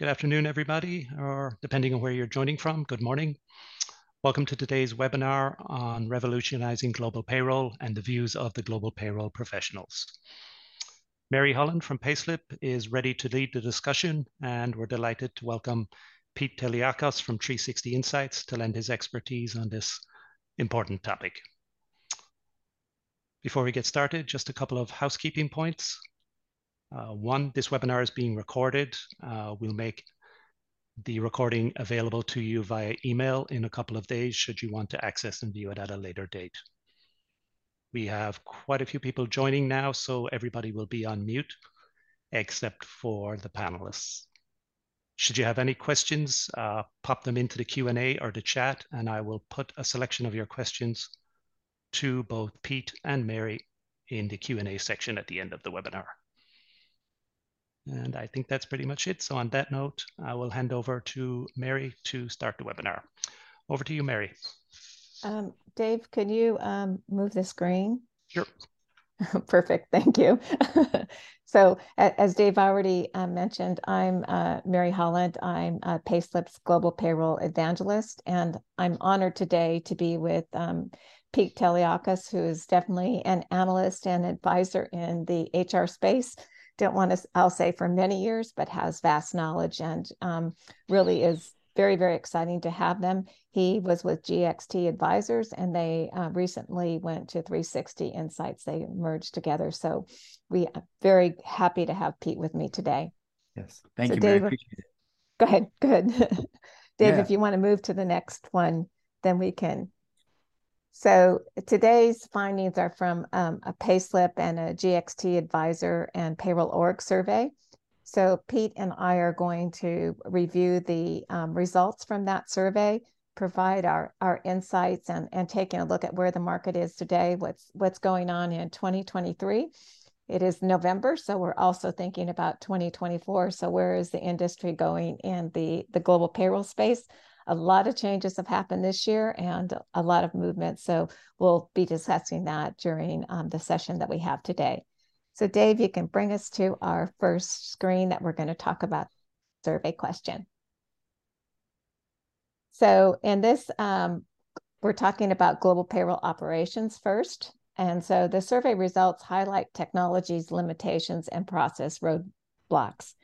good afternoon, everybody, or depending on where you're joining from, good morning. Welcome to today's webinar on revolutionizing global payroll and the views of the global payroll professionals. Mary Holland from Payslip is ready to lead the discussion, and we're delighted to welcome Pete Tiliakos from 360 Insights to lend his expertise on this important topic. Before we get started, just a couple of housekeeping points. Uh, one, this webinar is being recorded. Uh, we'll make the recording available to you via email in a couple of days should you want to access and view it at a later date. We have quite a few people joining now, so everybody will be on mute except for the panelists. Should you have any questions, uh, pop them into the Q&A or the chat, and I will put a selection of your questions to both Pete and Mary in the Q&A section at the end of the webinar. And I think that's pretty much it. So on that note, I will hand over to Mary to start the webinar. Over to you, Mary. Um, Dave, could you um, move the screen? Sure. Perfect, thank you. so as Dave already uh, mentioned, I'm uh, Mary Holland. I'm uh, Payslip's Global Payroll Evangelist, and I'm honored today to be with um, Pete Tiliakos, who is definitely an analyst and advisor in the HR space don't want to, I'll say for many years, but has vast knowledge and um, really is very, very exciting to have them. He was with GXT Advisors and they uh, recently went to 360 Insights. They merged together. So we are very happy to have Pete with me today. Yes. Thank so you, Dave, Mary. Appreciate it. Go ahead. Good. Dave, yeah. if you want to move to the next one, then we can so today's findings are from um, a payslip and a GXT advisor and payroll org survey. So Pete and I are going to review the um, results from that survey, provide our, our insights and, and taking a look at where the market is today, what's, what's going on in 2023. It is November, so we're also thinking about 2024. So where is the industry going in the, the global payroll space? A lot of changes have happened this year and a lot of movement. So we'll be discussing that during um, the session that we have today. So Dave, you can bring us to our first screen that we're going to talk about survey question. So in this, um, we're talking about global payroll operations first. And so the survey results highlight technology's limitations and process roadblocks.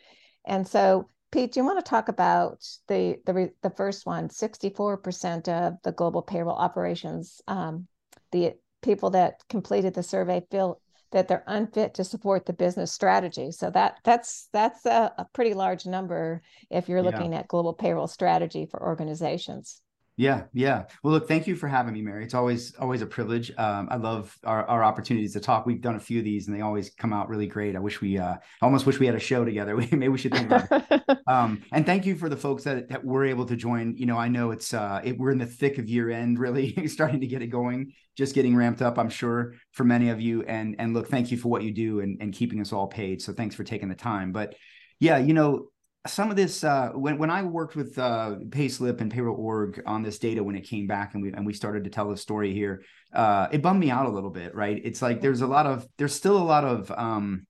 And so Pete, do you want to talk about the the the first one? Sixty four percent of the global payroll operations, um, the people that completed the survey feel that they're unfit to support the business strategy. So that that's that's a, a pretty large number if you're looking yeah. at global payroll strategy for organizations. Yeah, yeah. Well, look, thank you for having me, Mary. It's always always a privilege. Um, I love our, our opportunities to talk. We've done a few of these, and they always come out really great. I wish we, uh, almost wish we had a show together. Maybe we should think about it. um, and thank you for the folks that that were able to join. You know, I know it's uh, it, we're in the thick of year end, really starting to get it going, just getting ramped up. I'm sure for many of you. And and look, thank you for what you do and and keeping us all paid. So thanks for taking the time. But yeah, you know, some of this uh, when when I worked with uh, Payslip and Payroll Org on this data when it came back and we and we started to tell the story here, uh, it bummed me out a little bit. Right? It's like there's a lot of there's still a lot of um,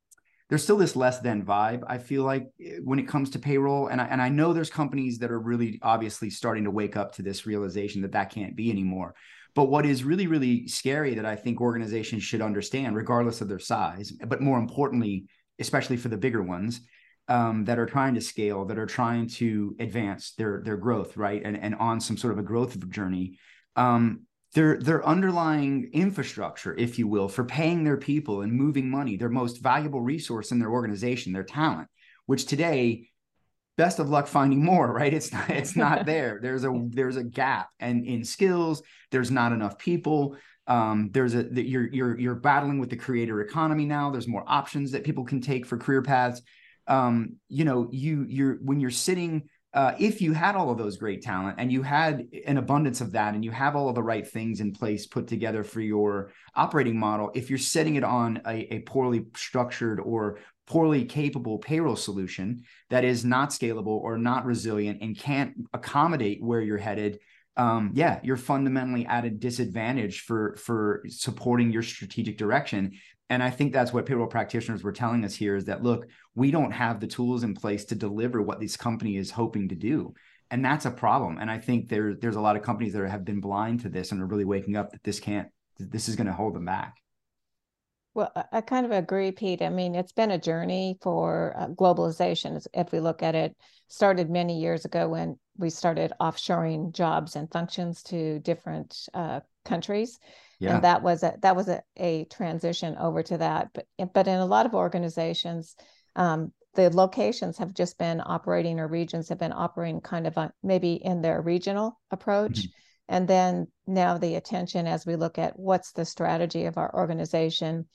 there's still this less than vibe. I feel like eh, when it comes to payroll, and I, and I know there's companies that are really obviously starting to wake up to this realization that that can't be anymore. But what is really really scary that I think organizations should understand, regardless of their size, but more importantly, especially for the bigger ones um, that are trying to scale, that are trying to advance their their growth, right, and and on some sort of a growth journey. Um, their their underlying infrastructure, if you will, for paying their people and moving money, their most valuable resource in their organization, their talent, which today best of luck finding more right? It's not it's not there. There's a there's a gap and in skills there's not enough people. Um, there's a you're you're you're battling with the creator economy now. There's more options that people can take for career paths um, you know, you you're when you're sitting, uh, if you had all of those great talent and you had an abundance of that, and you have all of the right things in place put together for your operating model, if you're setting it on a, a poorly structured or poorly capable payroll solution that is not scalable or not resilient and can't accommodate where you're headed um, yeah, you're fundamentally at a disadvantage for for supporting your strategic direction. And I think that's what payroll practitioners were telling us here is that look, we don't have the tools in place to deliver what this company is hoping to do. And that's a problem. And I think there, there's a lot of companies that have been blind to this and are really waking up that this can't, this is going to hold them back. Well, I kind of agree, Pete. I mean, it's been a journey for uh, globalization. If we look at it, started many years ago when we started offshoring jobs and functions to different uh, countries, yeah. and that was a that was a, a transition over to that. But but in a lot of organizations, um, the locations have just been operating, or regions have been operating kind of maybe in their regional approach. Mm-hmm. And then now the attention as we look at what's the strategy of our organization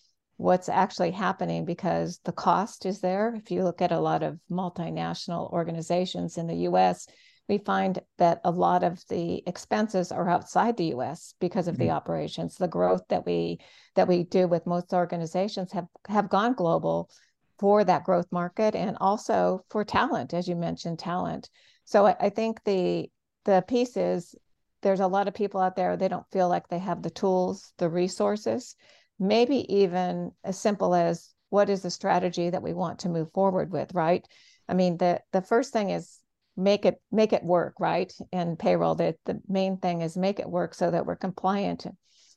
what's actually happening because the cost is there. If you look at a lot of multinational organizations in the US, we find that a lot of the expenses are outside the US because of mm-hmm. the operations. The growth that we that we do with most organizations have have gone global for that growth market and also for talent, as you mentioned, talent. So I, I think the the piece is there's a lot of people out there they don't feel like they have the tools, the resources maybe even as simple as what is the strategy that we want to move forward with right i mean the the first thing is make it make it work right? And payroll that the main thing is make it work so that we're compliant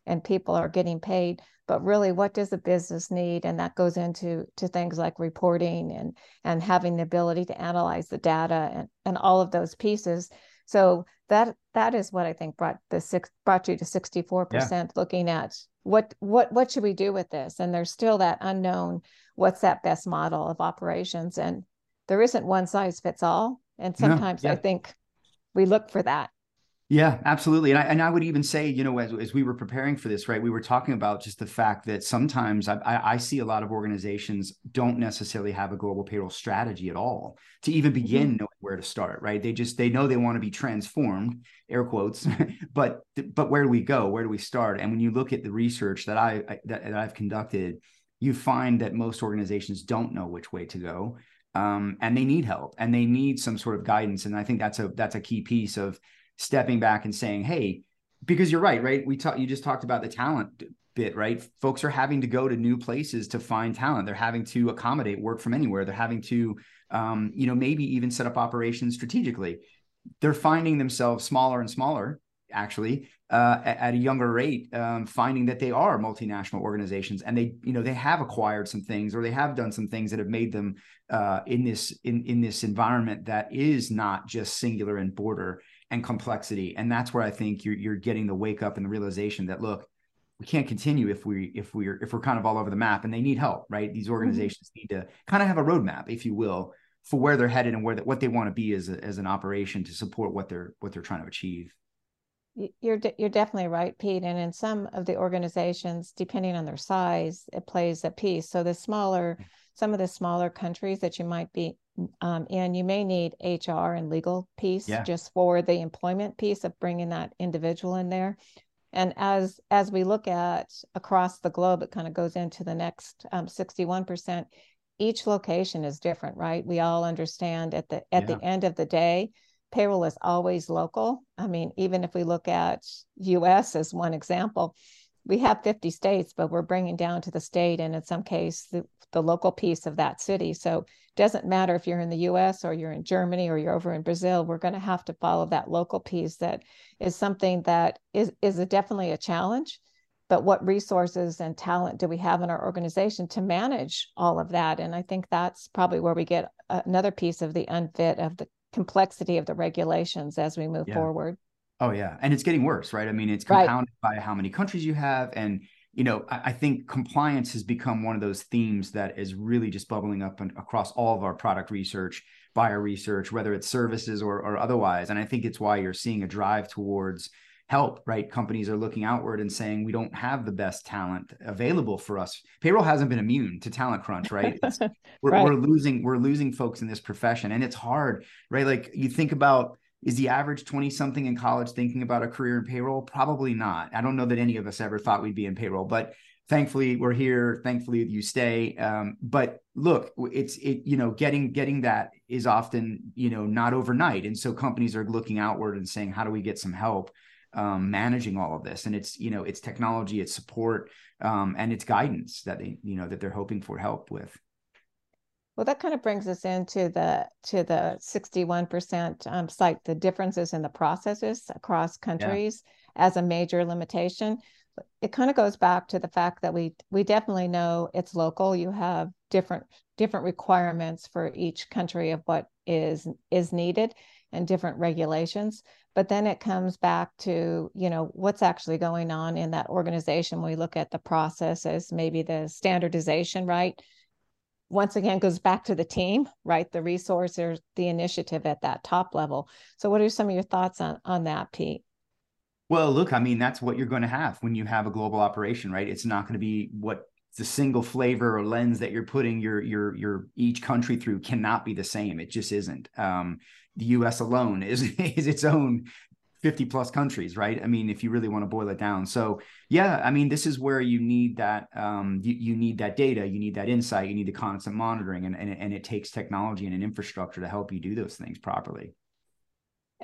and people are getting paid. But really what does the business need? And that goes into to things like reporting and and having the ability to analyze the data and and all of those pieces. So that that is what i think brought the six brought you to 64% yeah. looking at what what what should we do with this? And there's still that unknown what's that best model of operations? And there isn't one size fits all and sometimes no, yeah. i think we look for that yeah, absolutely. And I, and I would even say, you know, as, as we were preparing for this, right, we were talking about just the fact that sometimes I, I see a lot of organizations don't necessarily have a global payroll strategy at all to even mm-hmm. begin mm-hmm. knowing where to start, right? They just, they know they want to be transformed, air quotes, but, but where do we go? Where do we start? And when you look at the research that I, I that, that I've conducted, you find that most organizations don't know which way to go. Um, and they need help and they need some sort of guidance. And I think that's a, that's a key piece of, stepping back and saying, hey, because you're right, right? We talked, you just talked about the talent bit, right? Folks are having to go to new places to find talent. They're having to accommodate work from anywhere. They're having to, um, you know, maybe even set up operations strategically. They're finding themselves smaller and smaller, actually, uh, at, a younger rate, um, finding that they are multinational organizations and they, you know, they have acquired some things or they have done some things that have made them uh, in this in in this environment that is not just singular and border and complexity. And that's where I think you're you're getting the wake up and the realization that look, we can't continue if we if we're if we're kind of all over the map and they need help, right? These mm-hmm. organizations mm-hmm. need to kind of have a roadmap, if you will, for where they're headed and where the, what they want to be as a, as an operation to support what they're what they're trying to achieve. You're de- you're definitely right, Pete. And in some of the organizations, depending on their size, it plays a piece. So the smaller, mm. some of the smaller countries that you might be um, and you may need HR and legal piece yeah. just for the employment piece of bringing that individual in there. And as as we look at across the globe, it kind of goes into the next um, 61%. Each location is different, right? We all understand at the at yeah. the end of the day, payroll is always local. I mean, even if we look at US as one example, we have 50 states, but we're bringing down to the state and in some case the, the local piece of that city. So it doesn't matter if you're in the US or you're in Germany or you're over in Brazil, we're going to have to follow that local piece that is something that is, is a, definitely a challenge. But what resources and talent do we have in our organization to manage all of that? And I think that's probably where we get another piece of the unfit of the complexity of the regulations as we move yeah. forward. Oh yeah, and it's getting worse, right? I mean, it's compounded right. by how many countries you have, and you know, I, I, think compliance has become one of those themes that is really just bubbling up and across all of our product research, buyer research, whether it's services or, or otherwise. And I think it's why you're seeing a drive towards help, right? Companies are looking outward and saying we don't have the best talent available for us. Payroll hasn't been immune to talent crunch, right? we're, right. we're losing we're losing folks in this profession, and it's hard, right? Like you think about is the average 20 something in college thinking about a career in payroll? Probably not. I don't know that any of us ever thought we'd be in payroll, but thankfully we're here. Thankfully you stay. Um, but look, it's it, you know, getting getting that is often, you know, not overnight. And so companies are looking outward and saying, how do we get some help? Um, managing all of this. And it's you know it's technology it's support um, and it's guidance that they you know that they're hoping for help with. Well that kind of brings us into the to the 61% um, cite the differences in the processes across countries yeah. as a major limitation. It kind of goes back to the fact that we we definitely know it's local. You have different different requirements for each country of what is is needed and different regulations but then it comes back to you know what's actually going on in that organization we look at the processes maybe the standardization right once again goes back to the team right the resources the initiative at that top level. So what are some of your thoughts on on that pete? Well look i mean that's what you're going to have when you have a global operation right? It's not going to be what the single flavor or lens that you're putting your your your each country through cannot be the same. It just isn't. Um, the US alone is is its own 50 plus countries, right? I mean, if you really want to boil it down. So yeah, I mean, this is where you need that, um, you, you need that data, you need that insight, you need the constant monitoring and, and, and it takes technology and an infrastructure to help you do those things properly.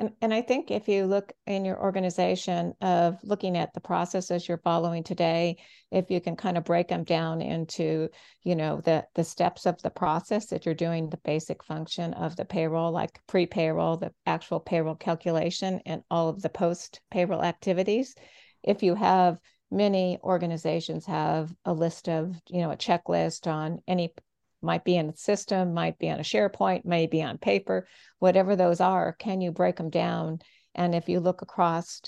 And, and I think if you look in your organization of looking at the processes you're following today, if you can kind of break them down into, you know, the the steps of the process that you're doing, the basic function of the payroll, like pre-payroll, the actual payroll calculation, and all of the post-payroll activities. If you have many organizations have a list of, you know, a checklist on any might be in a system, might be on a SharePoint, may be on paper, whatever those are, can you break them down? And if you look across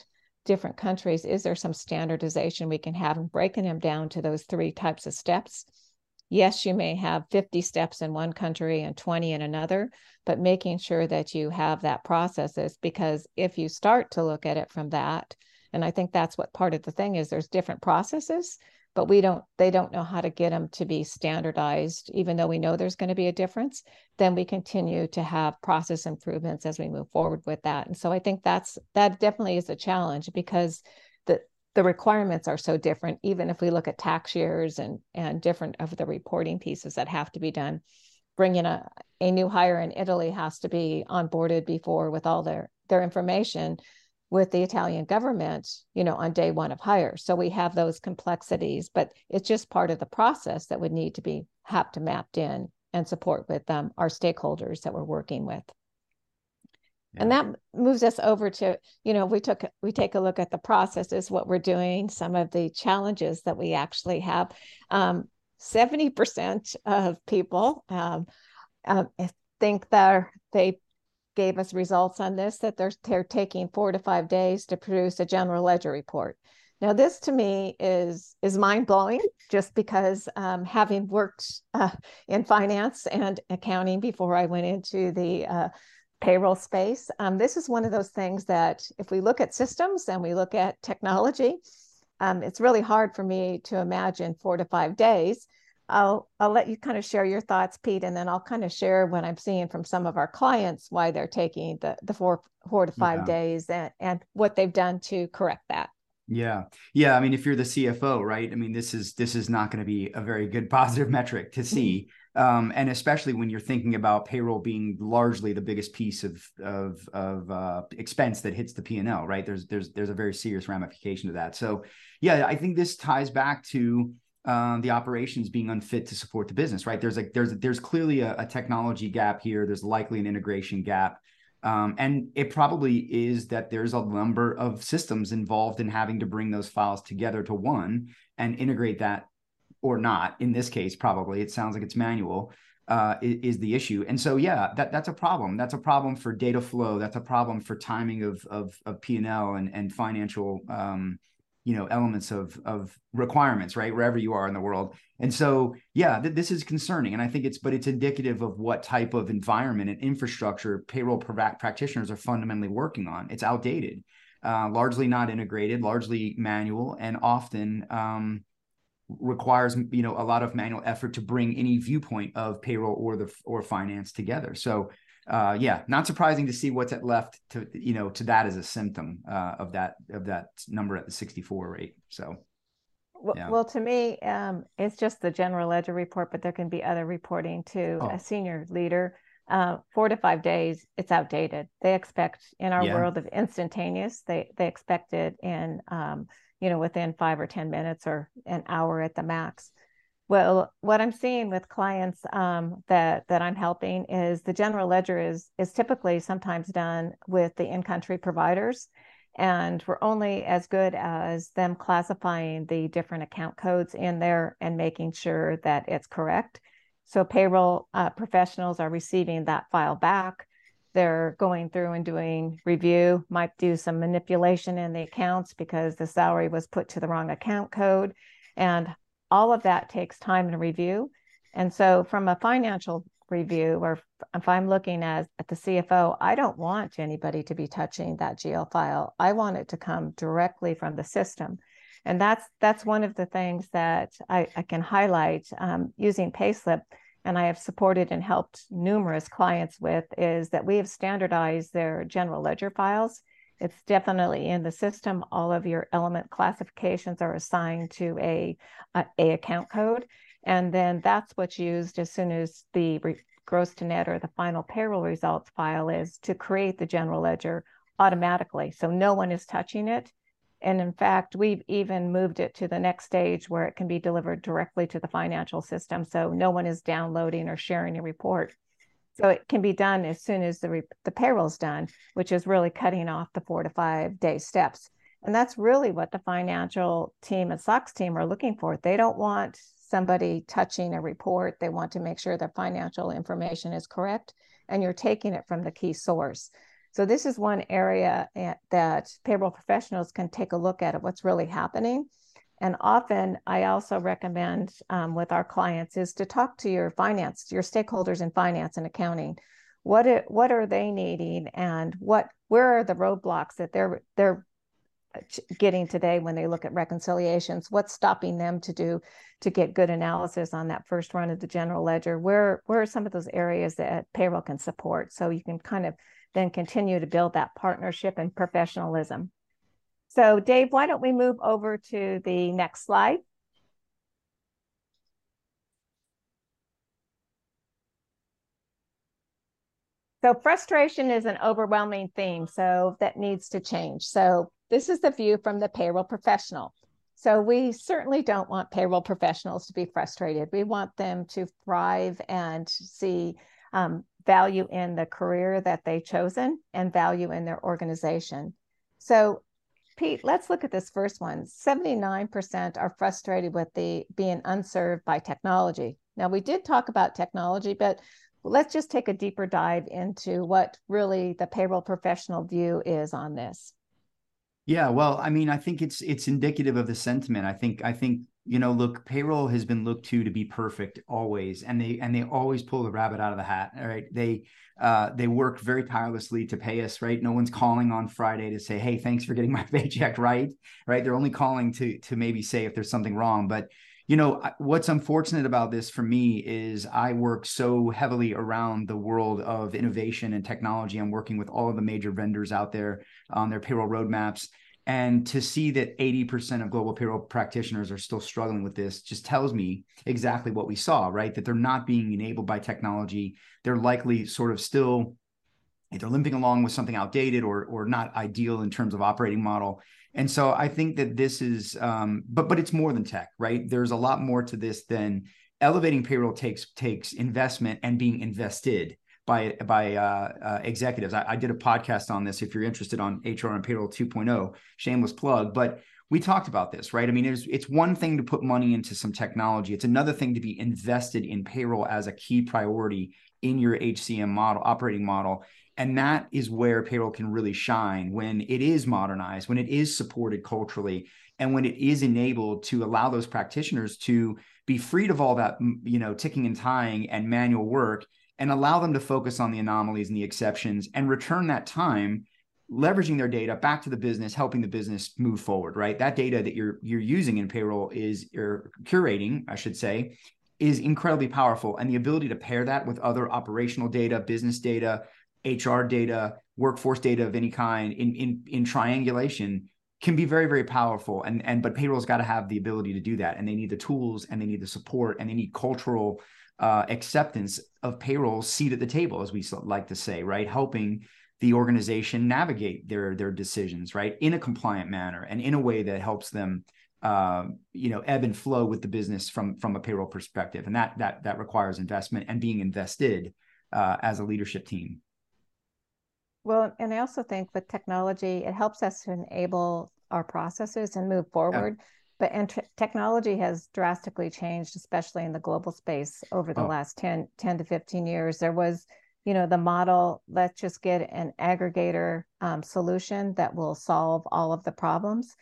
different countries, is there some standardization we can have in breaking them down to those three types of steps? Yes, you may have 50 steps in one country and 20 in another, but making sure that you have that processes because if you start to look at it from that, and I think that's what part of the thing is there's different processes but we don't they don't know how to get them to be standardized even though we know there's going to be a difference then we continue to have process improvements as we move forward with that. And so i think that's that definitely is a challenge because the the requirements are so different even if we look at tax years and and different of the reporting pieces that have to be done. Bringing a, a new hire in italy has to be onboarded before with all their their information with the Italian government, you know, on day one of hire. So we have those complexities, but it's just part of the process that would need to be have to mapped in and support with um, our stakeholders that we're working with. Yeah. And that moves us over to, you know, we took we take a look at the processes, what we're doing, some of the challenges that we actually have. Um, 70% of people um, uh, think that they gave us results on this that they're, they're taking four to five days to produce a general ledger report. Now, this to me is is mind blowing, just because um, having worked uh, in finance and accounting before I went into the uh, payroll space, um, this is one of those things that if we look at systems and we look at technology, um, it's really hard for me to imagine four to five days. I'll I'll let you kind of share your thoughts, Pete, and then I'll kind of share what I'm seeing from some of our clients why they're taking the the four four to five yeah. days and and what they've done to correct that. Yeah. Yeah. I mean, if you're the CFO, right? I mean, this is this is not going to be a very good positive metric to see. Um, and especially when you're thinking about payroll being largely the biggest piece of of of uh, expense that hits the P and L, right? There's there's there's a very serious ramification to that. So, yeah, I think this ties back to um, the operations being unfit to support the business, right? There's like there's there's clearly a, a technology gap here. There's likely an integration gap. Um, and it probably is that there's a number of systems involved in having to bring those files together to one and integrate that or not. In this case, probably it sounds like it's manual uh, is, is, the issue. And so, yeah, that that's a problem. That's a problem for data flow. That's a problem for timing of of, of P and L and and financial um, you know elements of of requirements right wherever you are in the world. And so yeah th- this is concerning and i think it's but it's indicative of what type of environment and infrastructure payroll practitioners are fundamentally working on. It's outdated uh, largely not integrated largely manual and often um, requires you know a lot of manual effort to bring any viewpoint of payroll or the or finance together. So uh, yeah, not surprising to see what's at left to you know to that as a symptom uh, of that of that number at the 64 rate. So. Yeah. Well, to me, um, it's just the general ledger report, but there can be other reporting to oh. a senior leader uh, four to five days, it's outdated. They expect in our yeah. world of instantaneous, they they expect it in um, you know within five or ten minutes or an hour at the max. Well, what I'm seeing with clients um, that that I'm helping is the general ledger is is typically sometimes done with the in-country providers, and we're only as good as them classifying the different account codes in there and making sure that it's correct. So payroll uh, professionals are receiving that file back. They're going through and doing review, might do some manipulation in the accounts because the salary was put to the wrong account code. And all of that takes time and review. And so, from a financial review, or if I'm looking at, at the CFO, I don't want anybody to be touching that GL file. I want it to come directly from the system and that's that's one of the things that I, I can highlight um, using Payslip, and I have supported and helped numerous clients with is that we have standardized their general ledger files. It's definitely in the system. All of your element classifications are assigned to a a, a account code, and then that's what's used as soon as the re- gross to net or the final payroll results file is to create the general ledger automatically. So no one is touching it and in fact, we've even moved it to the next stage where it can be delivered directly to the financial system. So no one is downloading or sharing a report. So it can be done as soon as the, re- the payroll's done, which is really cutting off the four to five day steps. And that's really what the financial team and SOX team are looking for. They don't want somebody touching a report. They want to make sure their financial information is correct and you're taking it from the key source. So this is one area eh, that payroll professionals can take a look at, of what's really happening. And often I also recommend um, with our clients is to talk to your finance, your stakeholders in finance and accounting. What it, what are they needing and what where are the roadblocks that they're they're getting today when they look at reconciliations what's stopping them to do to get good analysis on that first run of the general ledger where where are some of those areas that payroll can support so you can kind of then continue to build that partnership and professionalism. So Dave, why don't we move over to the next slide? So frustration is an overwhelming theme, so that needs to change. So this is the view from the payroll professional. So we certainly don't want payroll professionals to be frustrated. We want them to thrive and see um, value in the career that they've chosen and value in their organization. So, Pete, let's look at this first one. 79% are frustrated with the being unserved by technology. Now, we did talk about technology, but let's just take a deeper dive into what really the payroll professional view is on this. Yeah, well, I mean, I think it's it's indicative of the sentiment. I think I think you know, look, payroll has been looked to to be perfect always, and they and they always pull the rabbit out of the hat. All right, they uh, they work very tirelessly to pay us. Right, no one's calling on Friday to say, "Hey, thanks for getting my paycheck." Right, right. They're only calling to to maybe say if there's something wrong. But you know, what's unfortunate about this for me is I work so heavily around the world of innovation and technology. I'm working with all of the major vendors out there on their payroll roadmaps and to see that 80% of global payroll practitioners are still struggling with this just tells me exactly what we saw, right? That they're not being enabled by technology. They're likely sort of still either limping along with something outdated or or not ideal in terms of operating model. And so I think that this is, um, but but it's more than tech, right? There's a lot more to this than elevating payroll takes takes investment and being invested by by uh, uh, executives. I, I, did a podcast on this. If you're interested on HR and Payroll 2.0, shameless plug. But we talked about this, right? I mean, it's it's one thing to put money into some technology. It's another thing to be invested in payroll as a key priority in your HCM model, operating model. And that is where payroll can really shine when it is modernized, when it is supported culturally, and when it is enabled to allow those practitioners to be freed of all that, you know, ticking and tying and manual work and allow them to focus on the anomalies and the exceptions and return that time leveraging their data back to the business helping the business move forward right? That data that you're you're using in payroll is you're curating i should say is incredibly powerful. And the ability to pair that with other operational data business data hr data workforce data of any kind in in in triangulation can be very very powerful. And and but payroll's got to have the ability to do that. And they need the tools and they need the support and they need cultural uh, acceptance of payroll seat at the table, as we like to say, right? Helping the organization navigate their their decisions, right, in a compliant manner and in a way that helps them, uh, you know, ebb and flow with the business from from a payroll perspective, and that that that requires investment and being invested uh, as a leadership team. Well, and I also think with technology, it helps us to enable our processes and move forward. Yeah. But and technology has drastically changed, especially in the global space over the oh. last 10, 10 to 15 years. There was, you know, the model, let's just get an aggregator um, solution that will solve all of the problems.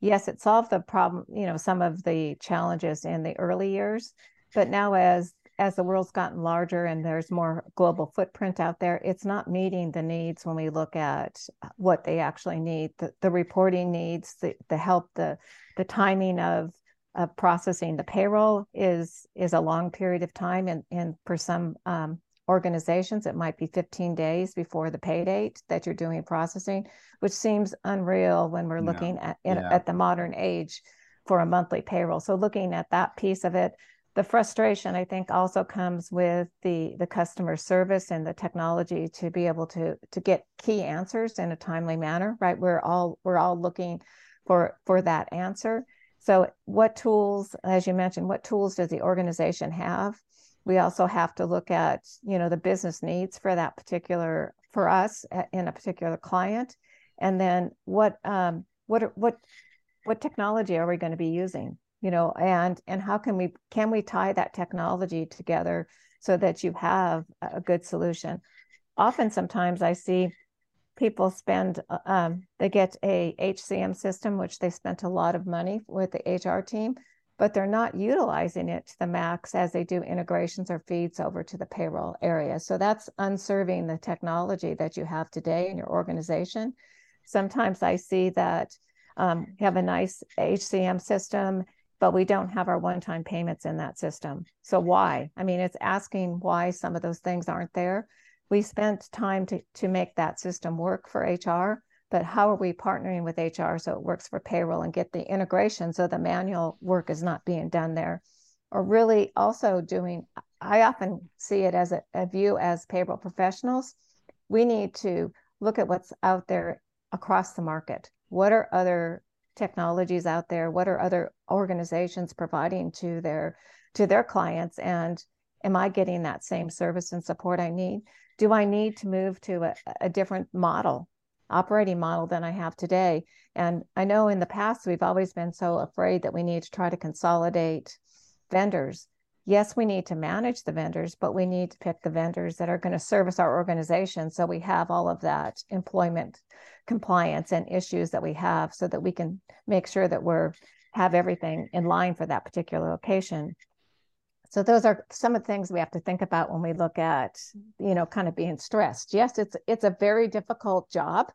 Yes, it solved the problem, you know, some of the challenges in the early years. But now as as the world's gotten larger and there's more global footprint out there, it's not meeting the needs when we look at what they actually need, the, the reporting needs, the, the help, the the timing of of processing the payroll is is a long period of time and and for some um, organizations it might be 15 days before the pay date that you're doing processing which seems unreal when we're looking at in, yeah. at the modern age for a monthly payroll. So looking at that piece of it the frustration i think also comes with the the customer service and the technology to be able to to get key answers in a timely manner right? We're all we're all looking for for that answer. So what tools as you mentioned what tools does the organization have? We also have to look at you know the business needs for that particular for us in a particular client. And then what um, what what what technology are we going to be using you know and and how can we can we tie that technology together so that you have a good solution? Often sometimes i see people spend uh, um, they get a hcm system which they spent a lot of money with the hr team but they're not utilizing it to the max as they do integrations or feeds over to the payroll area so that's unserving the technology that you have today in your organization sometimes i see that um, have a nice hcm system but we don't have our one time payments in that system. So why? I mean, it's asking why some of those things aren't there. We spent time to, to make that system work for HR, but how are we partnering with HR so it works for payroll and get the integration so the manual work is not being done there? Or really also doing, I often see it as a, a view as payroll professionals. We need to look at what's out there across the market. What are other technologies out there what are other organizations providing to their to their clients and am i getting that same service and support i need do i need to move to a, a different model operating model than i have today and i know in the past we've always been so afraid that we need to try to consolidate vendors yes, we need to manage the vendors, but we need to pick the vendors that are going to service our organization. So we have all of that employment compliance and issues that we have so that we can make sure that we're have everything in line for that particular location. So those are some of the things we have to think about when we look at, you know, kind of being stressed. Yes, it's it's a very difficult job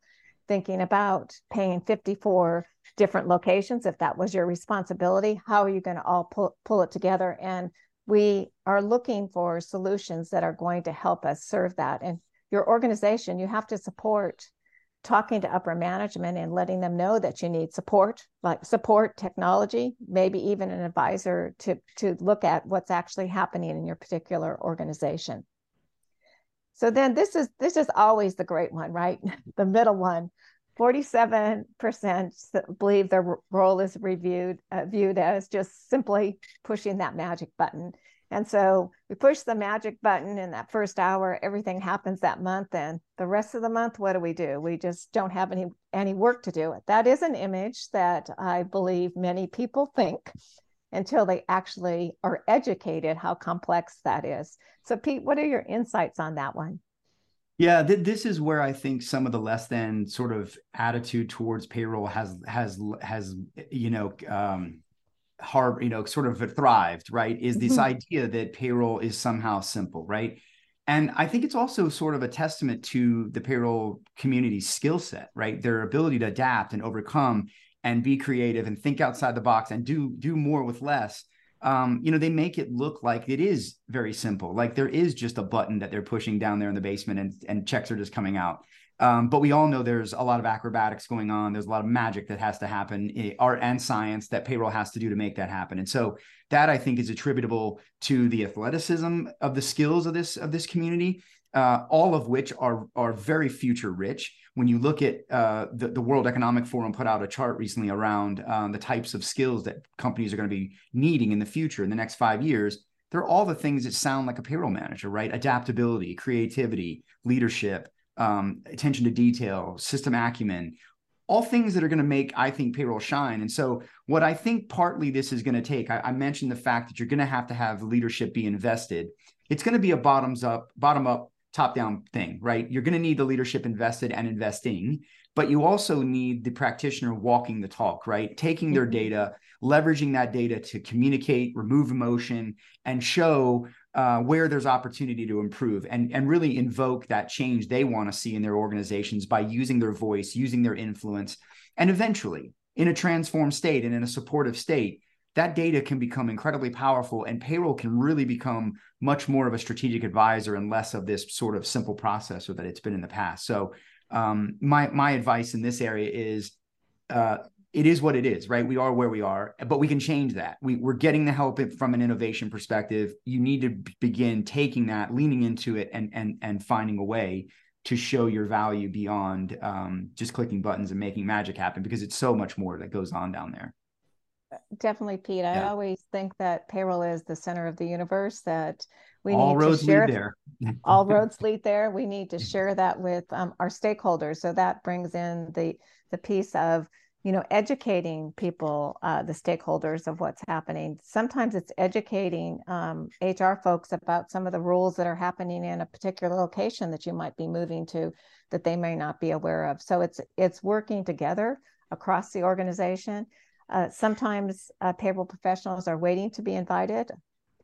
thinking about paying 54 different locations if that was your responsibility how are you going to all pull, pull it together and we are looking for solutions that are going to help us serve that. And your organization, you have to support talking to upper management and letting them know that you need support, like support technology, maybe even an advisor to, to look at what's actually happening in your particular organization. So then this is this is always the great one, right? the middle one. 47% believe their role is reviewed uh, viewed as just simply pushing that magic button. And so we push the magic button in that first hour, everything happens that month. And the rest of the month, what do we do? We just don't have any any work to do. That is an image that I believe many people think until they actually are educated how complex that is. So Pete, what are your insights on that one? Yeah, th- this is where I think some of the less than sort of attitude towards payroll has has has you know um, hard you know sort of thrived right is this mm-hmm. idea that payroll is somehow simple right and i think it's also sort of a testament to the payroll community's skill set right their ability to adapt and overcome and be creative and think outside the box and do do more with less um, you know, they make it look like it is very simple. Like there is just a button that they're pushing down there in the basement and, and checks are just coming out. Um, but we all know there's a lot of acrobatics going on. There's a lot of magic that has to happen, eh, art and science that payroll has to do to make that happen. And so that I think is attributable to the athleticism of the skills of this of this community, uh, all of which are are very future rich. When you look at uh, the, the World Economic Forum put out a chart recently around um, the types of skills that companies are going to be needing in the future in the next five years, they're all the things that sound like a payroll manager, right? Adaptability, creativity, leadership um, attention to detail, system acumen, all things that are going to make, I think, payroll shine. And so, what I think partly this is going to take, I, I mentioned the fact that you're going to have to have leadership be invested. It's going to be a bottoms up, bottom up, top down thing, right? You're going to need the leadership invested and investing, but you also need the practitioner walking the talk, right? Taking their mm-hmm. data, leveraging that data to communicate, remove emotion, and show uh, where there's opportunity to improve and, and really invoke that change they want to see in their organizations by using their voice, using their influence. And eventually, in a transformed state and in a supportive state, that data can become incredibly powerful and payroll can really become much more of a strategic advisor and less of this sort of simple processor that it's been in the past. So um, my my advice in this area is uh, it is what it is, right? We are where we are, but we can change that. We, we're getting the help from an innovation perspective. You need to begin taking that, leaning into it, and and and finding a way to show your value beyond um, just clicking buttons and making magic happen, because it's so much more that goes on down there. Definitely, Pete. I yeah. always think that payroll is the center of the universe. That we all need roads to share lead there. all roads lead there. We need to share that with um, our stakeholders. So that brings in the the piece of you know educating people uh, the stakeholders of what's happening. Sometimes it's educating um, hr folks about some of the rules that are happening in a particular location that you might be moving to that they may not be aware of. So it's it's working together across the organization. Uh, sometimes uh, payroll professionals are waiting to be invited.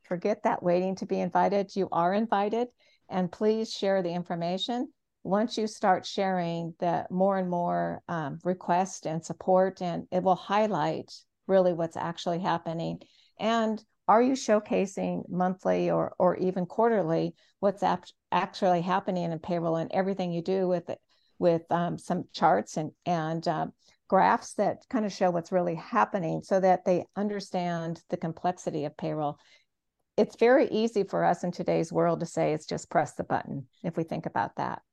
Forget that waiting to be invited. You are invited and please share the information once you start sharing that more and more um, request and support and it will highlight really what's actually happening. And are you showcasing monthly or or even quarterly what's ap- actually happening in payroll and everything you do with it with um, some charts and and uh, graphs that kind of show what's really happening so that they understand the complexity of payroll? It's very easy for us in today's world to say it's just press the button if we think about that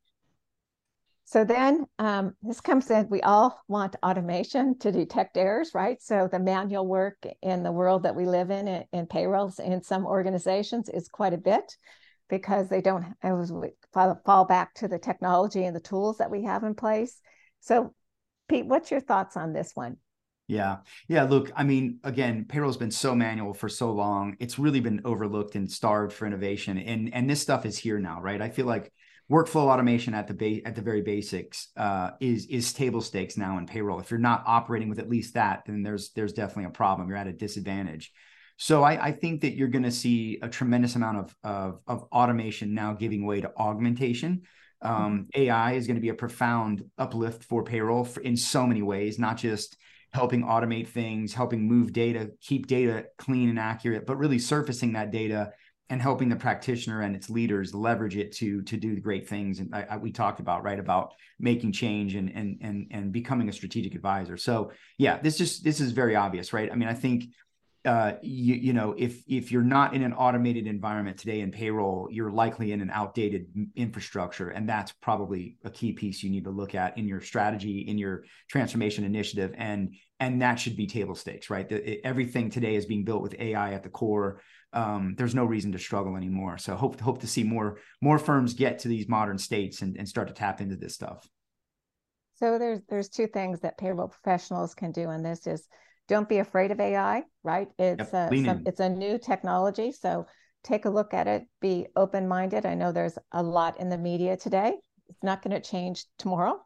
so then um, this comes in, we all want automation to detect errors, right? So the manual work in the world that we live in, in, in payrolls in some organizations is quite a bit because they don't fall back to the technology and the tools that we have in place. So Pete, what's your thoughts on this one? Yeah. Yeah. Look, I mean, again, payroll's been so manual for so long. It's really been overlooked and starved for innovation. And and this stuff is here now, right? I feel like workflow automation at the base at the very basics uh, is is table stakes now in payroll. If you're not operating with at least that, then there's there's definitely a problem. You're at a disadvantage. So I, I think that you're going to see a tremendous amount of, of, of automation now giving way to augmentation. Um, mm-hmm. AI is going to be a profound uplift for payroll for, in so many ways, not just helping automate things, helping move data, keep data clean and accurate, but really surfacing that data and helping the practitioner and its leaders leverage it to to do great things. And I, I, we talked about right about making change and and and and becoming a strategic advisor. So yeah, this just this is very obvious, right? I mean, I think uh, you, you know, if if you're not in an automated environment today in payroll, you're likely in an outdated infrastructure, and that's probably a key piece you need to look at in your strategy, in your transformation initiative, and and that should be table stakes, right? The, it, everything today is being built with AI at the core um, there's no reason to struggle anymore. So hope hope to see more more firms get to these modern states and, and start to tap into this stuff. So there's there's two things that payroll professionals can do, and this is don't be afraid of AI. Right? It's yep, a, some, it's a new technology, so take a look at it. Be open minded. I know there's a lot in the media today. It's not going to change tomorrow,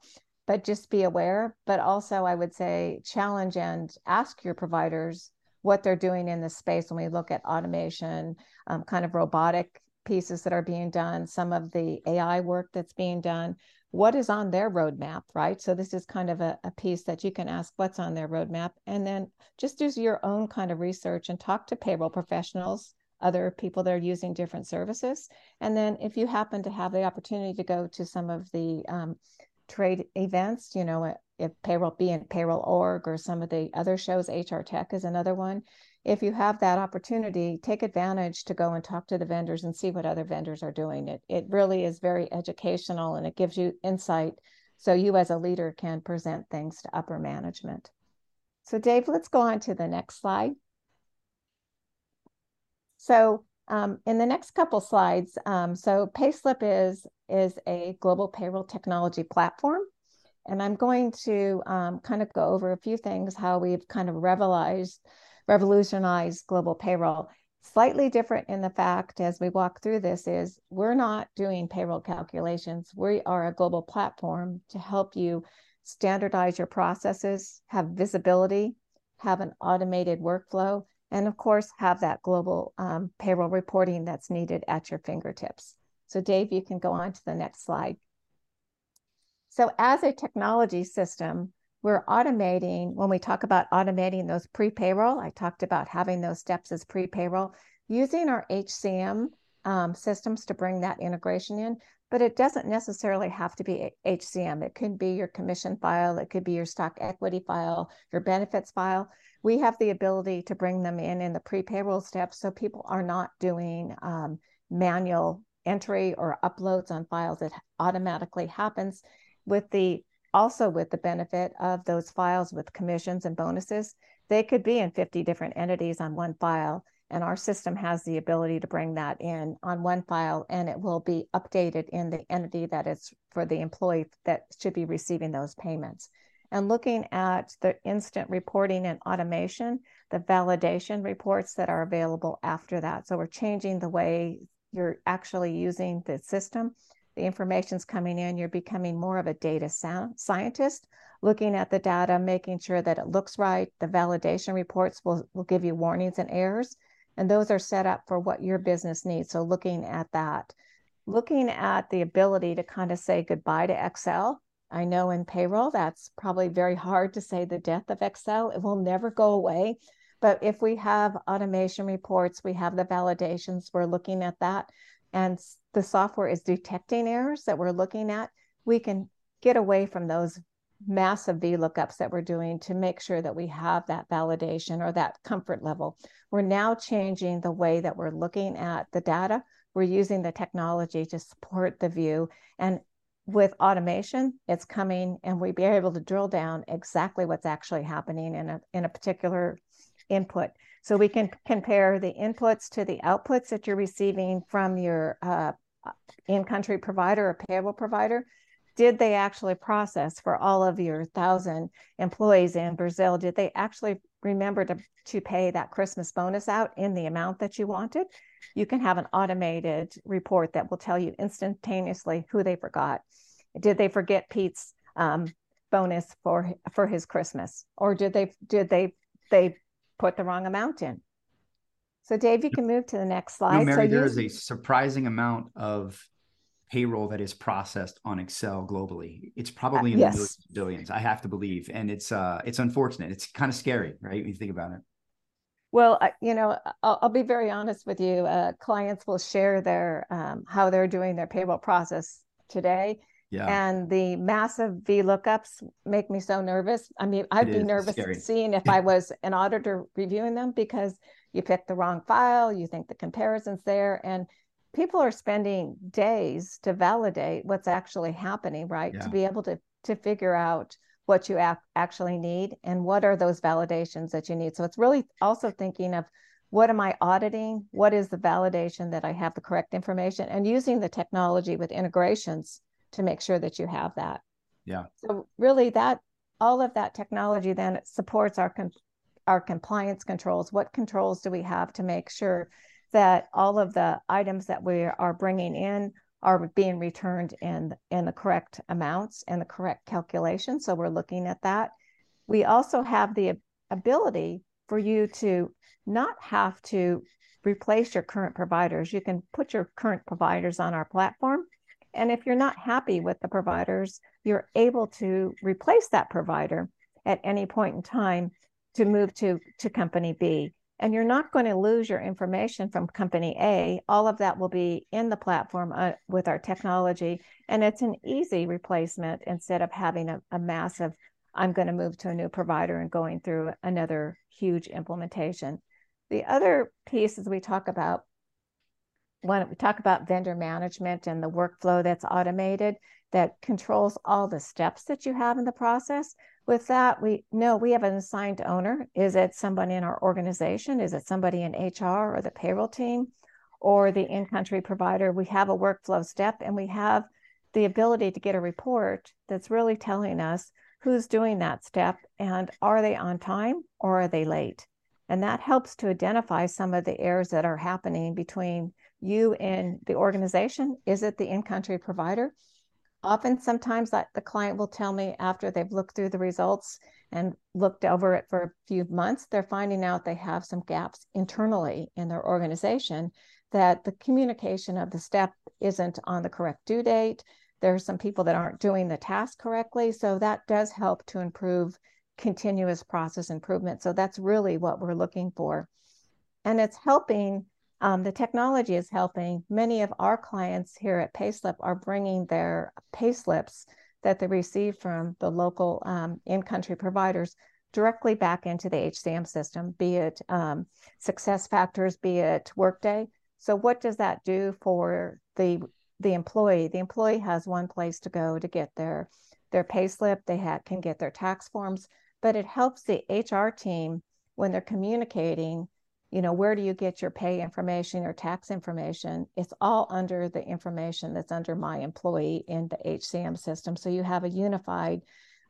but just be aware. But also, I would say challenge and ask your providers what they're doing in this space when we look at automation, um, kind of robotic pieces that are being done, some of the AI work that's being done. What is on their roadmap, right? So this is kind of a, a piece that you can ask what's on their roadmap, and then just do your own kind of research and talk to payroll professionals, other people that are using different services. And then if you happen to have the opportunity to go to some of the um, trade events, you know, if payroll be in payroll org or some of the other shows, HR Tech is another one. If you have that opportunity, take advantage to go and talk to the vendors and see what other vendors are doing. It it really is very educational and it gives you insight so you as a leader can present things to upper management. So Dave, let's go on to the next slide. So um, in the next couple slides, um, so Payslip is, is a global payroll technology platform. And I'm going to um, kind of go over a few things, how we've kind of revolutionized, revolutionized global payroll. Slightly different in the fact as we walk through this is we're not doing payroll calculations. We are a global platform to help you standardize your processes, have visibility, have an automated workflow, and of course, have that global um, payroll reporting that's needed at your fingertips. So Dave, you can go on to the next slide. So as a technology system, we're automating, when we talk about automating those pre-payroll, I talked about having those steps as pre-payroll, using our HCM um, systems to bring that integration in, but it doesn't necessarily have to be HCM. It could be your commission file, it could be your stock equity file, your benefits file. We have the ability to bring them in in the pre-payroll steps so people are not doing um, manual entry or uploads on files. It automatically happens with the also with the benefit of those files with commissions and bonuses they could be in 50 different entities on one file and our system has the ability to bring that in on one file and it will be updated in the entity that is for the employee that should be receiving those payments and looking at the instant reporting and automation, the validation reports that are available after that. So we're changing the way you're actually using the system. The information's coming in, you're becoming more of a data scientist, looking at the data, making sure that it looks right. The validation reports will, will give you warnings and errors, and those are set up for what your business needs. So looking at that, looking at the ability to kind of say goodbye to Excel I know in payroll, that's probably very hard to say the death of Excel. It will never go away. But if we have automation reports, we have the validations, we're looking at that, and the software is detecting errors that we're looking at, we can get away from those massive VLOOKUPs that we're doing to make sure that we have that validation or that comfort level. We're now changing the way that we're looking at the data. We're using the technology to support the view. And with automation, it's coming and we be able to drill down exactly what's actually happening in a, in a particular input. So we can compare the inputs to the outputs that you're receiving from your uh, in-country provider or payable provider. Did they actually process for all of your thousand employees in Brazil? Did they actually remember to, to pay that Christmas bonus out in the amount that you wanted? You can have an automated report that will tell you instantaneously who they forgot did they forget Pete's um, bonus for for his Christmas, or did they did they they put the wrong amount in? So, Dave, you can move to the next slide. No, Mary, so there is a surprising amount of payroll that is processed on Excel globally. It's probably in uh, yes. the billions, I have to believe, and it's uh, it's unfortunate. It's kind of scary, right? When you think about it. Well, you know, I'll, I'll, be very honest with you. Uh, clients will share their um, how they're doing their payroll process today, yeah. And the massive VLOOKUPs make me so nervous. I mean, I'd it be nervous seeing if I was an auditor reviewing them because you pick the wrong file, you think the comparison's there, and people are spending days to validate what's actually happening, right? Yeah. To be able to to figure out what you ac- actually need and what are those validations that you need. So it's really also thinking of what am I auditing? What is the validation that I have the correct information and using the technology with integrations to make sure that you have that. Yeah. So really that all of that technology then supports our com- our compliance controls. What controls do we have to make sure that all of the items that we are bringing in are being returned in in the correct amounts and the correct calculation. So we're looking at that. We also have the ability for you to not have to replace your current providers. You can put your current providers on our platform and if you're not happy with the providers, you're able to replace that provider at any point in time to move to, to company B. And you're not going to lose your information from company A. All of that will be in the platform uh, with our technology. And it's an easy replacement instead of having a, a massive, I'm going to move to a new provider and going through another huge implementation. The other pieces we talk about when we talk about vendor management and the workflow that's automated that controls all the steps that you have in the process with that we know we have an assigned owner. Is it somebody in our organization? Is it somebody in hr or the payroll team or the in-country provider? We have a workflow step and we have the ability to get a report that's really telling us who's doing that step and are they on time or are they late? And that helps to identify some of the errors that are happening between you and the organization. Is it the in-country provider often sometimes the client will tell me after they've looked through the results and looked over it for a few months they're finding out they have some gaps internally in their organization that the communication of the step isn't on the correct due date. There are some people that aren't doing the task correctly. So that does help to improve continuous process improvement. So that's really what we're looking for. And it's helping um, the technology is helping. Many of our clients here at Payslip are bringing their payslips that they receive from the local um, in-country providers directly back into the HCM system, be it um, SuccessFactors, be it Workday. So what does that do for the the employee? The employee has one place to go to get their their payslip. They ha- can get their tax forms, but it helps the HR team when they're communicating you know where do you get your pay information or tax information? It's all under the information that's under my employee in the hcm system. So you have a unified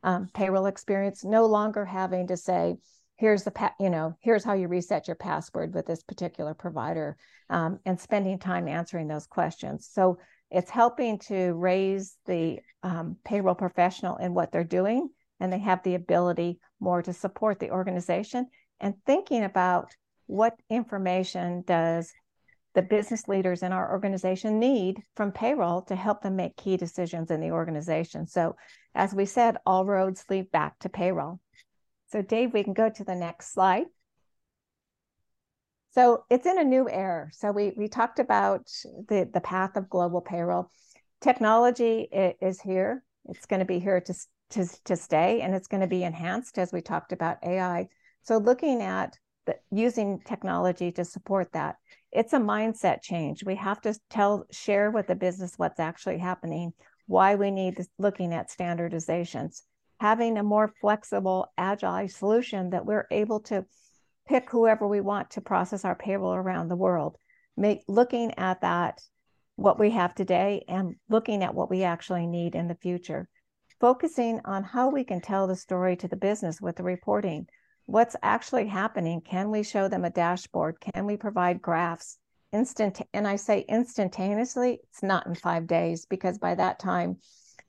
um, payroll experience no longer having to say here's the pa- you know here's how you reset your password with this particular provider um, and spending time answering those questions. So it's helping to raise the um, payroll professional in what they're doing and they have the ability more to support the organization and thinking about what information does the business leaders in our organization need from payroll to help them make key decisions in the organization. So, as we said, all roads lead back to payroll. So, Dave, we can go to the next slide. So, it's in a new era. So, we, we talked about the, the path of global payroll. Technology is here, it's going to be here to, to, to stay, and it's going to be enhanced as we talked about AI. So, looking at using technology to support that. It's a mindset change. We have to tell, share with the business what's actually happening, why we need looking at standardizations, having a more flexible, agile solution that we're able to pick whoever we want to process our payroll around the world. Make looking at that, what we have today, and looking at what we actually need in the future. Focusing on how we can tell the story to the business with the reporting what's actually happening. Can we show them a dashboard? Can we provide graphs? Instant, and I say instantaneously, it's not in five days because by that time,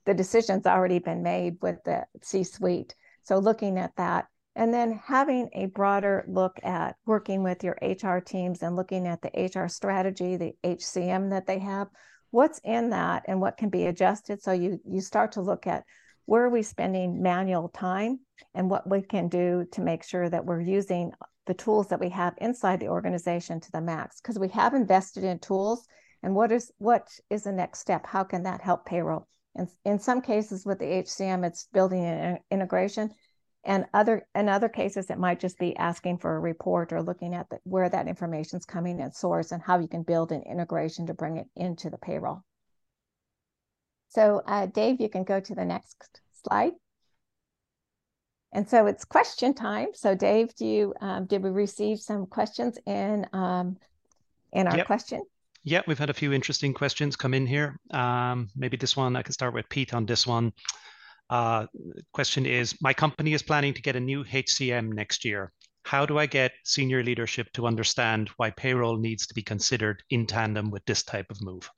the decision's already been made with the C suite. So looking at that, and then having a broader look at working with your HR teams and looking at the HR strategy, the HCM that they have, what's in that and what can be adjusted. So you you start to look at where are we spending manual time and what we can do to make sure that we're using the tools that we have inside the organization to the max. Because we have invested in tools and what is what is the next step? How can that help payroll? And in some cases with the hcm it's building an integration and other in other cases it might just be asking for a report or looking at the, where that information is coming in source and how you can build an integration to bring it into the payroll. So uh, Dave, you can go to the next slide. And so it's question time. So Dave, do you um, did we receive some questions in um, in our yep. question? Yeah, we've had a few interesting questions come in here. Um, maybe this one I can start with Pete on this one. Uh, question is: My company is planning to get a new HCM next year. How do I get senior leadership to understand why payroll needs to be considered in tandem with this type of move?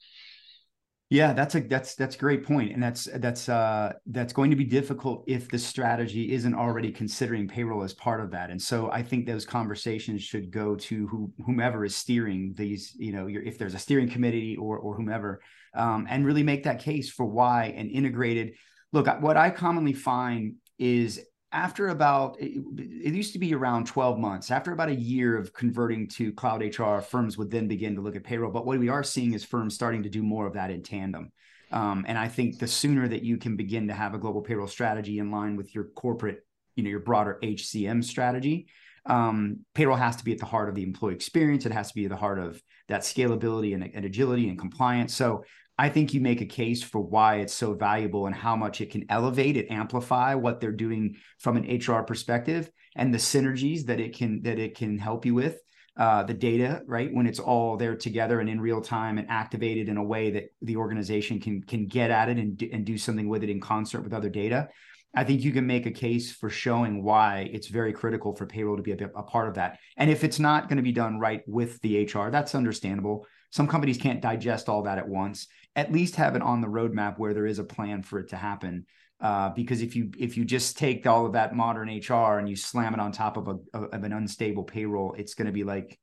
Yeah, that's a that's that's a great point, and that's that's uh, that's going to be difficult if the strategy isn't already considering payroll as part of that. And so I think those conversations should go to who, whomever is steering these. You know, if there's a steering committee or or whomever, um, and really make that case for why an integrated look. What I commonly find is after about it, it, used to be around 12 months. After about a year of converting to cloud hr firms would then begin to look at payroll. But what we are seeing is firms starting to do more of that in tandem. Um, and i think the sooner that you can begin to have a global payroll strategy in line with your corporate you know your broader hcm strategy um, payroll has to be at the heart of the employee experience. It has to be at the heart of that scalability and, and agility and compliance. So I think you make a case for why it's so valuable and how much it can elevate it amplify what they're doing from an HR perspective and the synergies that it can that it can help you with. Uh, the data, right, when it's all there together and in real time and activated in a way that the organization can can get at it and do, and do something with it in concert with other data. I think you can make a case for showing why it's very critical for payroll to be a, a part of that. And if it's not going to be done right with the HR, that's understandable. Some companies can't digest all that at once at least have it on the roadmap where there is a plan for it to happen. Uh, because if you if you just take all of that modern HR and you slam it on top of a of an unstable payroll, it's going to be like,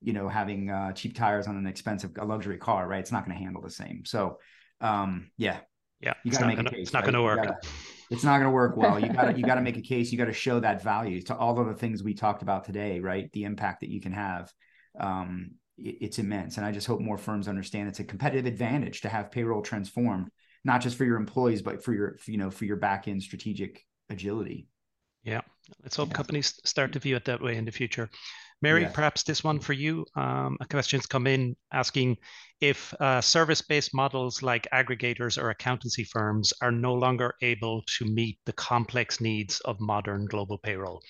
you know, having uh, cheap tires on an expensive a luxury car, right? It's not going to handle the same. So, um, yeah, yeah, you got to make gonna, a case. It's not right? going to work. Gotta, it's not going to work well. You got to you got to make a case. You got to show that value to all of the things we talked about today, right? The impact that you can have. Um, it's immense. And I just hope more firms understand it's a competitive advantage to have payroll transformed, not just for your employees, but for your, you know, for your back end strategic agility. Yeah. Let's hope yeah. companies start to view it that way in the future. Mary, yeah. perhaps this one for you. Um, a question's come in asking if uh, service-based models like aggregators or accountancy firms are no longer able to meet the complex needs of modern global payroll.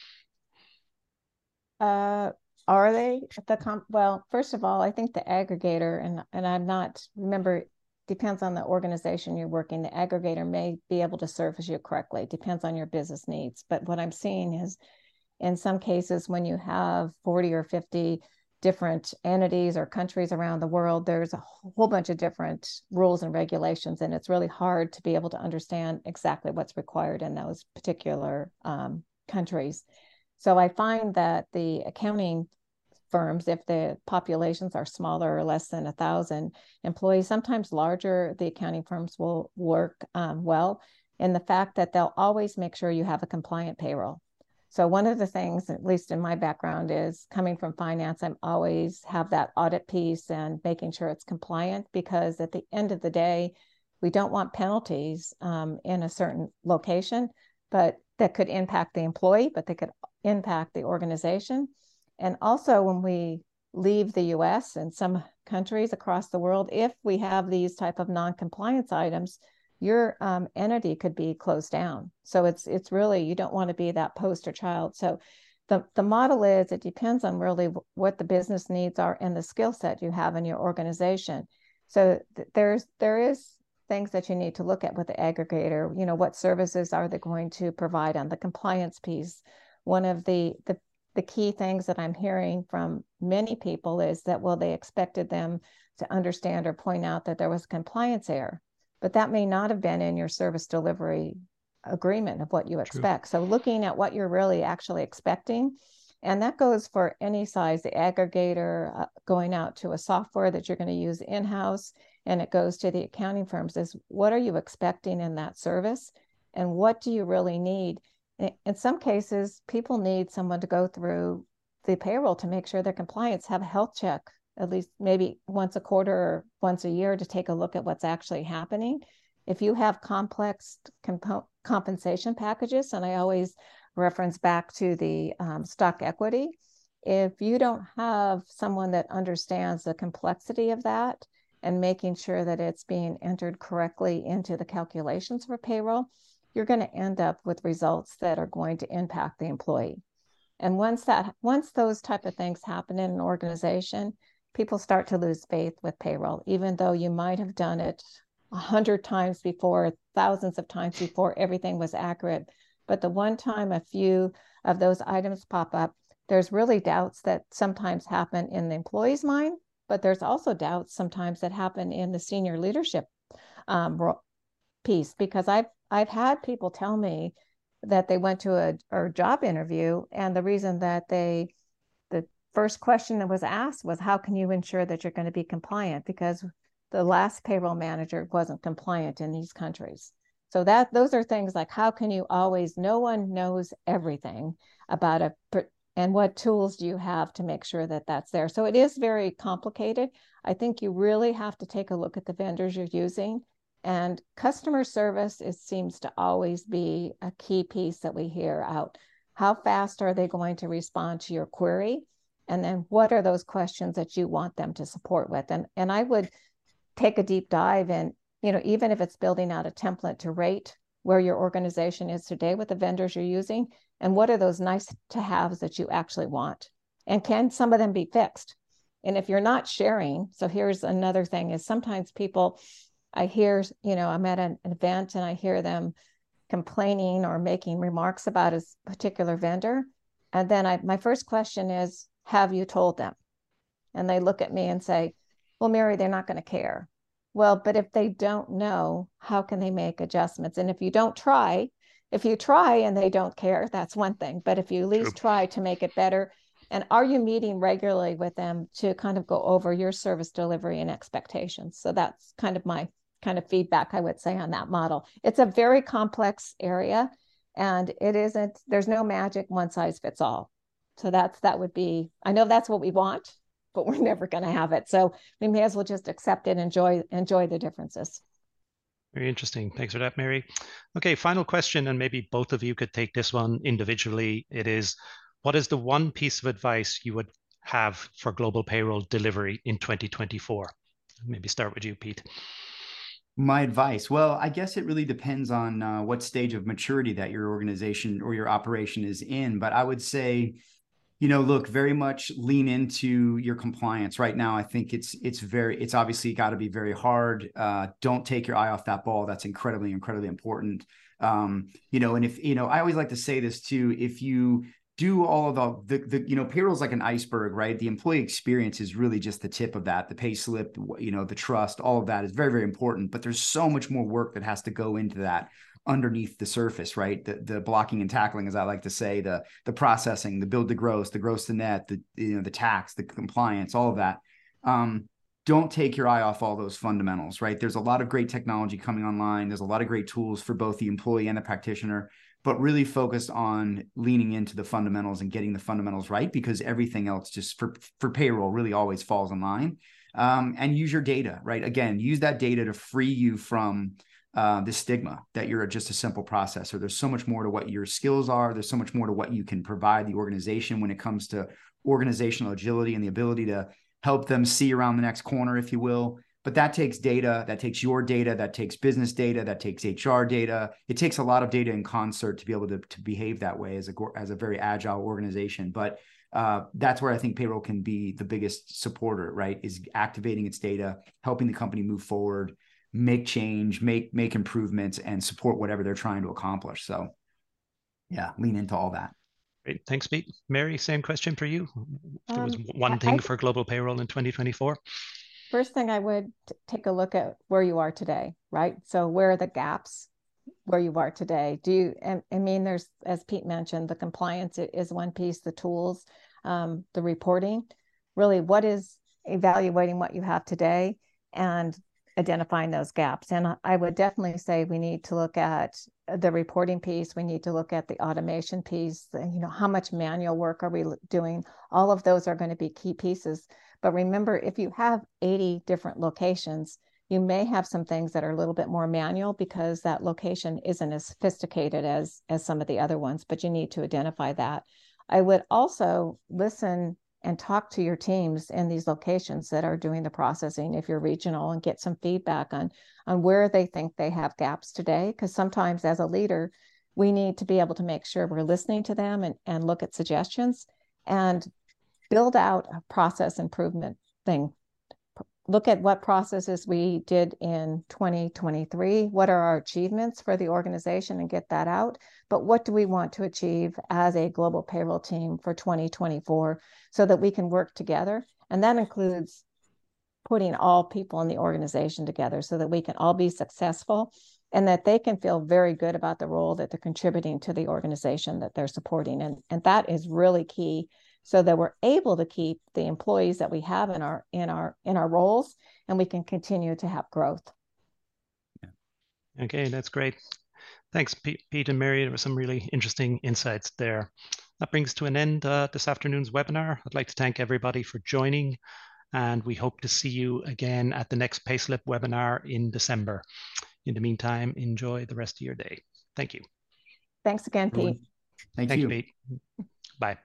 Uh, are they the comp? Well, first of all, I think the aggregator, and and I'm not remember depends on the organization you're working. The aggregator may be able to service you correctly. Depends on your business needs. But what I'm seeing is, in some cases, when you have 40 or 50 different entities or countries around the world, there's a whole bunch of different rules and regulations, and it's really hard to be able to understand exactly what's required in those particular um, countries. So I find that the accounting firms, if the populations are smaller or less than a thousand employees, sometimes larger, the accounting firms will work um, well. And the fact that they'll always make sure you have a compliant payroll. So one of the things, at least in my background, is coming from finance. I'm always have that audit piece and making sure it's compliant because at the end of the day, we don't want penalties um, in a certain location, but that could impact the employee, but they could impact the organization. And also, when we leave the US and some countries across the world, if we have these type of non-compliance items, your um, entity could be closed down. So it's it's really you don't want to be that poster child. So the the model is it depends on really what the business needs are and the skill set you have in your organization. So th- there's there is things that you need to look at with the aggregator. You know, what services are they going to provide on the compliance piece? One of the the the key things that I'm hearing from many people is that well they expected them to understand or point out that there was compliance error but that may not have been in your service delivery agreement of what you expect True. so looking at what you're really actually expecting and that goes for any size the aggregator uh, going out to a software that you're going to use in-house and it goes to the accounting firms is what are you expecting in that service and what do you really need in some cases, people need someone to go through the payroll to make sure their compliance have a health check at least maybe once a quarter or once a year to take a look at what's actually happening. If you have complex comp- compensation packages, and I always reference back to the um, stock equity, if you don't have someone that understands the complexity of that and making sure that it's being entered correctly into the calculations for payroll, you're going to end up with results that are going to impact the employee. And once that once those type of things happen in an organization, people start to lose faith with payroll, even though you might have done it a hundred times before, thousands of times before everything was accurate. But the one time a few of those items pop up, there's really doubts that sometimes happen in the employee's mind, but there's also doubts sometimes that happen in the senior leadership um, piece because I've I've had people tell me that they went to a, a job interview and the reason that they the first question that was asked was how can you ensure that you're going to be compliant because the last payroll manager wasn't compliant in these countries So that those are things like how can you always no one knows everything about a and what tools do you have to make sure that that's there. So it is very complicated. I think you really have to take a look at the vendors you're using and customer service it seems to always be a key piece that we hear out. How fast are they going to respond to your query? And then what are those questions that you want them to support with? And and I would take a deep dive in you know, even if it's building out a template to rate where your organization is today with the vendors you're using, and what are those nice to haves that you actually want? And can some of them be fixed? And if you're not sharing, so here's another thing is sometimes people, I hear, you know, I'm at an event and I hear them complaining or making remarks about a particular vendor. And then I, my first question is, have you told them? And they look at me and say, well, Mary, they're not going to care. Well, but if they don't know, how can they make adjustments? And if you don't try, if you try and they don't care, that's one thing. But if you at least try to make it better, and are you meeting regularly with them to kind of go over your service delivery and expectations? So that's kind of my kind of feedback I would say on that model. It's a very complex area and it isn't there's no magic one size fits all. So that's that would be I know that's what we want but we're never going to have it. So we may as well just accept it, and enjoy enjoy the differences. Very interesting. Thanks for that, Mary. Okay, final question, and maybe both of you could take this one individually. It is, what is the one piece of advice you would have for global payroll delivery in 2024? Maybe start with you, Pete. My advice, well, I guess it really depends on uh, what stage of maturity that your organization or your operation is in. But I would say you know look very much lean into your compliance. Right now i think it's it's very it's obviously got to be very hard uh, don't take your eye off that ball. That's incredibly incredibly important. Um, you know and if you know i always like to say this too if you do all of the, the, the you know payroll is like an iceberg right the employee experience is really just the tip of that the pay slip you know the trust all of that is very very important but there's so much more work that has to go into that underneath the surface, right? The the blocking and tackling, as I like to say, the the processing, the build to gross, the gross to net, the you know the tax, the compliance, all of that. Um, don't take your eye off all those fundamentals, right? There's a lot of great technology coming online. There's a lot of great tools for both the employee and the practitioner, but really focused on leaning into the fundamentals and getting the fundamentals right because everything else just for for payroll really always falls in line. Um, and use your data, right? Again, use that data to free you from uh, the stigma that you're just a simple processor. There's so much more to what your skills are. There's so much more to what you can provide the organization when it comes to organizational agility and the ability to help them see around the next corner, if you will. But that takes data, that takes your data, that takes business data, that takes HR data. It takes a lot of data in concert to be able to, to behave that way as a as a very agile organization. But uh, that's where I think payroll can be the biggest supporter, right? Is activating its data, helping the company move forward, make change, make make improvements, and support whatever they're trying to accomplish. So, yeah, lean into all that. Great, thanks, Pete. Mary, same question for you. If there was um, one thing I, for global payroll in 2024. First thing I would take a look at where you are today, right? So where are the gaps where you are today? Do you, I mean, there's, as Pete mentioned, the compliance is one piece, the tools, um, the reporting, really what is evaluating what you have today and identifying those gaps. And I would definitely say we need to look at the reporting piece. We need to look at the automation piece. You know, how much manual work are we doing? All of those are going to be key pieces. But remember, if you have 80 different locations, you may have some things that are a little bit more manual because that location isn't as sophisticated as as some of the other ones, but you need to identify that. I would also listen and talk to your teams in these locations that are doing the processing if you're regional and get some feedback on on where they think they have gaps today. Because sometimes as a leader we need to be able to make sure we're listening to them and, and look at suggestions and build out a process improvement thing look at what processes we did in 2023 what are our achievements for the organization and get that out but what do we want to achieve as a global payroll team for 2024 so that we can work together? And that includes putting all people in the organization together so that we can all be successful and that they can feel very good about the role that they're contributing to the organization that they're supporting. And, and that is really key so that we're able to keep the employees that we have in our in our in our roles and we can continue to have growth okay that's great Thanks, Pete, Pete and Mary. There were some really interesting insights there. That brings to an end uh, this afternoon's webinar. I'd like to thank everybody for joining, and we hope to see you again at the next Payslip webinar in December. In the meantime, enjoy the rest of your day. Thank you. Thanks again, Pete. Thank, Thank you. you, Pete. Bye.